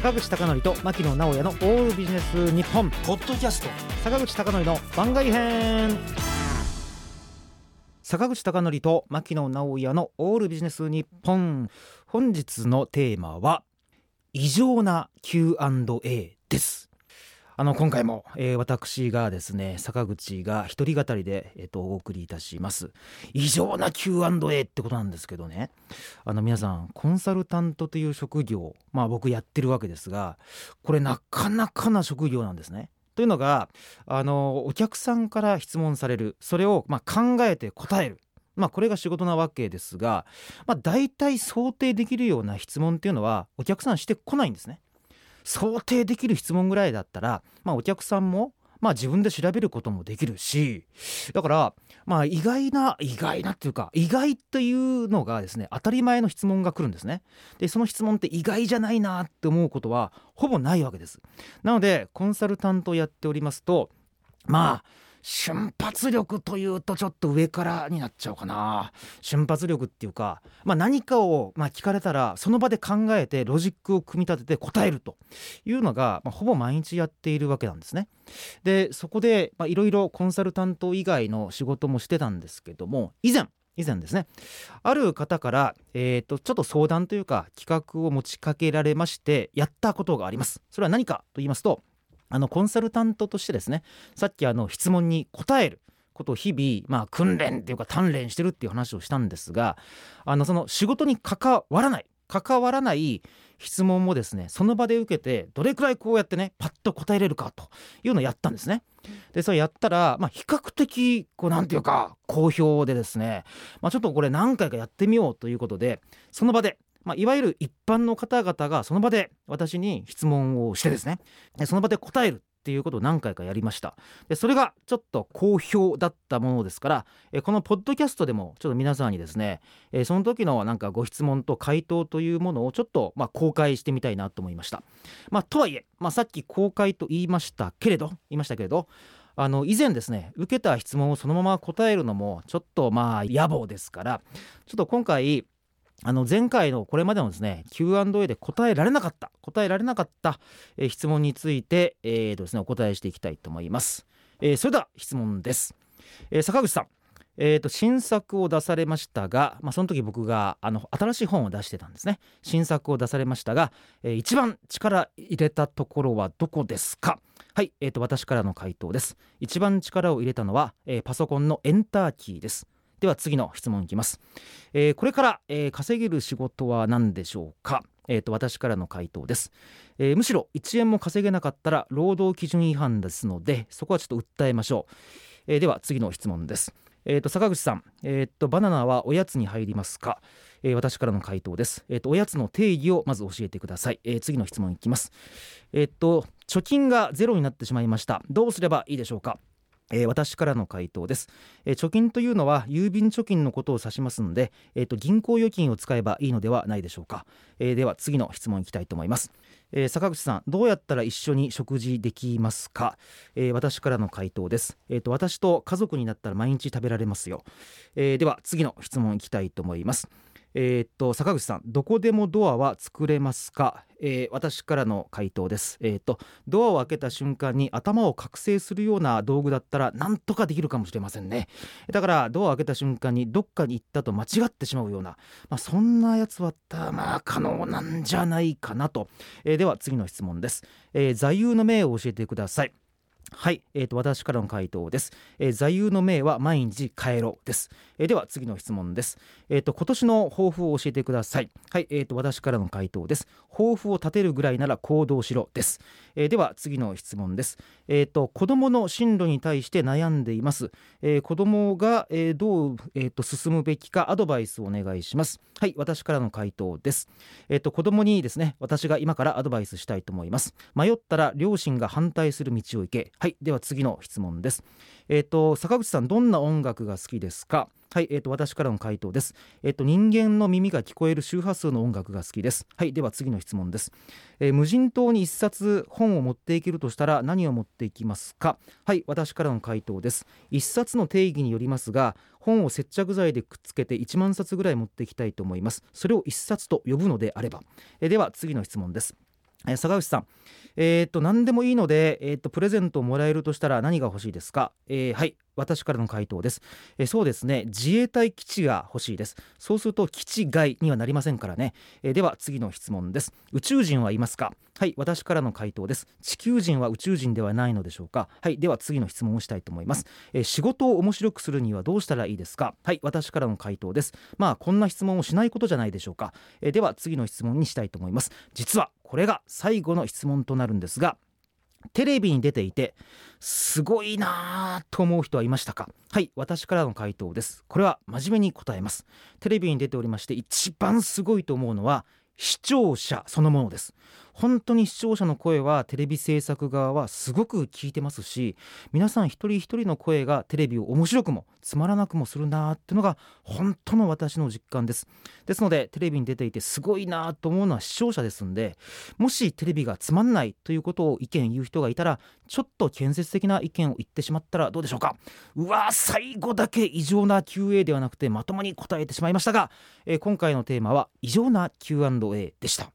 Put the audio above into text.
坂口孝則と牧野直哉のオールビジネス日本ポッドキャスト。坂口孝則の番外編。坂口孝則と牧野直哉のオールビジネス日本本日のテーマは異常な Q&A ですあの今回も、えー、私がですね坂口が一人語りで、えーと、お送りいたします。異常な Q&A ってことなんですけどね。あの皆さんコンサルタントという職業まあ僕やってるわけですがこれなかなかな職業なんですね。というのがあのお客さんから質問される。それをまあ考えて答える。まあこれが仕事なわけですが、まあ、大体想定できるような質問っていうのはお客さんしてこないんですね。想定できる質問ぐらいだったら、まあ、お客さんもまあ自分で調べることもできるしだからまあ意外な意外なっていうか意外というのがですね当たり前の質問が来るんですね。でその質問って意外じゃないなって思うことはほぼないわけです。なのでコンサルタントをやっておりますとまあ瞬発力というとちょっと上からになっちゃうかな。瞬発力っていうか、まあ、何かをま聞かれたらその場で考えてロジックを組み立てて答えるというのが、ま、ほぼ毎日やっているわけなんですね。でそこでいろいろコンサルタント以外の仕事もしてたんですけども以前以前ですね。ある方から、えー、とちょっと相談というか企画を持ちかけられましてやったことがあります。それは何かと言いますとあのコンサルタントとしてですねさっきあの質問に答えることを日々、まあ、訓練っていうか鍛錬してるっていう話をしたんですがあのその仕事に関わらない関わらない質問もですねその場で受けてどれくらいこうやってねパッと答えれるかというのをやったんですね。でそれやったら、まあ、比較的こうなんていうか好評でですね、まあ、ちょっとこれ何回かやってみようということでその場でまあ、いわゆる一般の方々がその場で私に質問をしてですね。その場で答えるっていうことを何回かやりました。でそれがちょっと好評だったものですからえこのポッドキャストでもちょっと皆さんにですねえその時のなんかご質問と回答というものをちょっとまあ公開してみたいなと思いました。まあとはいえ、まあ、さっき公開と言いましたけれど言いましたけれどあの以前ですね受けた質問をそのまま答えるのもちょっとまあ野暮ですからちょっと今回あの前回のこれまでのですね Q&A で答えられなかった答えられなかった、えー、質問について,、えーとですね、お答えしていきたいと思います、えー、それでは質問です、えー、坂口さんえーと、新作を出されましたが、まあ、その時僕があの新しい本を出してたんですね。新作を出されましたが、えー、一番力入れたところはどこですか？はい、えーと私からの回答です。一番力を入れたのは、えー、パソコンのエンターキーです。では次の質問いきます、えー、これから、えー、稼げる仕事は何でしょうか？えーと、私からの回答です、えー、むしろ1円も稼げなかったら労働基準違反ですのでそこはちょっと訴えましょう、えー、では次の質問です。えーと、坂口さん、えーと、バナナはおやつに入りますか、えー、私からの回答です、えーと、おやつの定義をまず教えてください、えー、次の質問いきます。えっ、と貯金がゼロになってしまいました。どうすればいいでしょうか？えー、私からの回答です、えー、貯金というのは郵便貯金のことを指しますので、えーと、銀行預金を使えばいいのではないでしょうか、えー、では次の質問いきたいと思います、えー、坂口さんどうやったら一緒に食事できますか、えー、私からの回答です、えーと、私と家族になったら毎日食べられますよ、えー、では次の質問いきたいと思います。えー、っと坂口さんどこでもドアは作れますか、えー、私からの回答です。えー、っとドアを開けた瞬間に頭を覚醒するような道具だったらなんとかできるかもしれませんね。だからドアを開けた瞬間にどっかに行ったと間違ってしまうような、まあ、そんなやつはまあ可能なんじゃないかなと、えー、では次の質問です、え、座右の銘を教えてください。はい、えーと、私からの回答です、えー、座右の銘は毎日帰ろうです、えー、では次の質問です、えーと、今年の抱負を教えてください。はい、えーと、私からの回答です。抱負を立てるぐらいなら行動しろです、えー、では次の質問です。えー、と子供の進路に対して悩んでいます、えー、子供が、えー、どう、えー、と進むべきかアドバイスをお願いします。はい私からの回答です。えー、と子供にですね私が今からアドバイスしたいと思います。迷ったら両親が反対する道を行け。はいでは次の質問ですえっ、ー、と坂口さんどんな音楽が好きですか？はい、えーと、私からの回答です。えっ、ー、と人間の耳が聞こえる周波数の音楽が好きです。はい、では次の質問です。えー、無人島に一冊本を持っていけるとしたら何を持っていきますか？はい、私からの回答です。一冊の定義によりますが、本を接着剤でくっつけて1万冊ぐらい持っていきたいと思います。それを一冊と呼ぶのであれば。えー、では次の質問です。え、坂口さん。えー、と何でもいいので、えー、とプレゼントをもらえるとしたら何が欲しいですか、えー、はい私からの回答です、え、そうですね。自衛隊基地が欲しいです。そうすると基地外にはなりませんからね、え、では次の質問です。宇宙人はいますか？はい私からの回答です。地球人は宇宙人ではないのでしょうか？はいでは次の質問をしたいと思います、え、仕事を面白くするにはどうしたらいいですか？はい私からの回答です。まあこんな質問をしないことじゃないでしょうか、え、では次の質問にしたいと思います。実はこれが最後の質問となるんですがテレビに出ていてすごいなと思う人はいましたか？はい私からの回答です。これは真面目に答えます。テレビに出ておりまして一番すごいと思うのは視聴者そのものです。本当に視聴者の声はテレビ制作側はすごく聞いてますし皆さん一人一人の声がテレビを面白くもつまらなくもするなっていうのが本当の私の実感です。ですのでテレビに出ていてすごいなと思うのは視聴者ですんでもしテレビがつまんないということを意見言う人がいたらちょっと建設的な意見を言ってしまったらどうでしょうか。うわ最後だけ異常な QA ではなくてまともに答えてしまいましたが、えー、今回のテーマは異常な Q&A でした。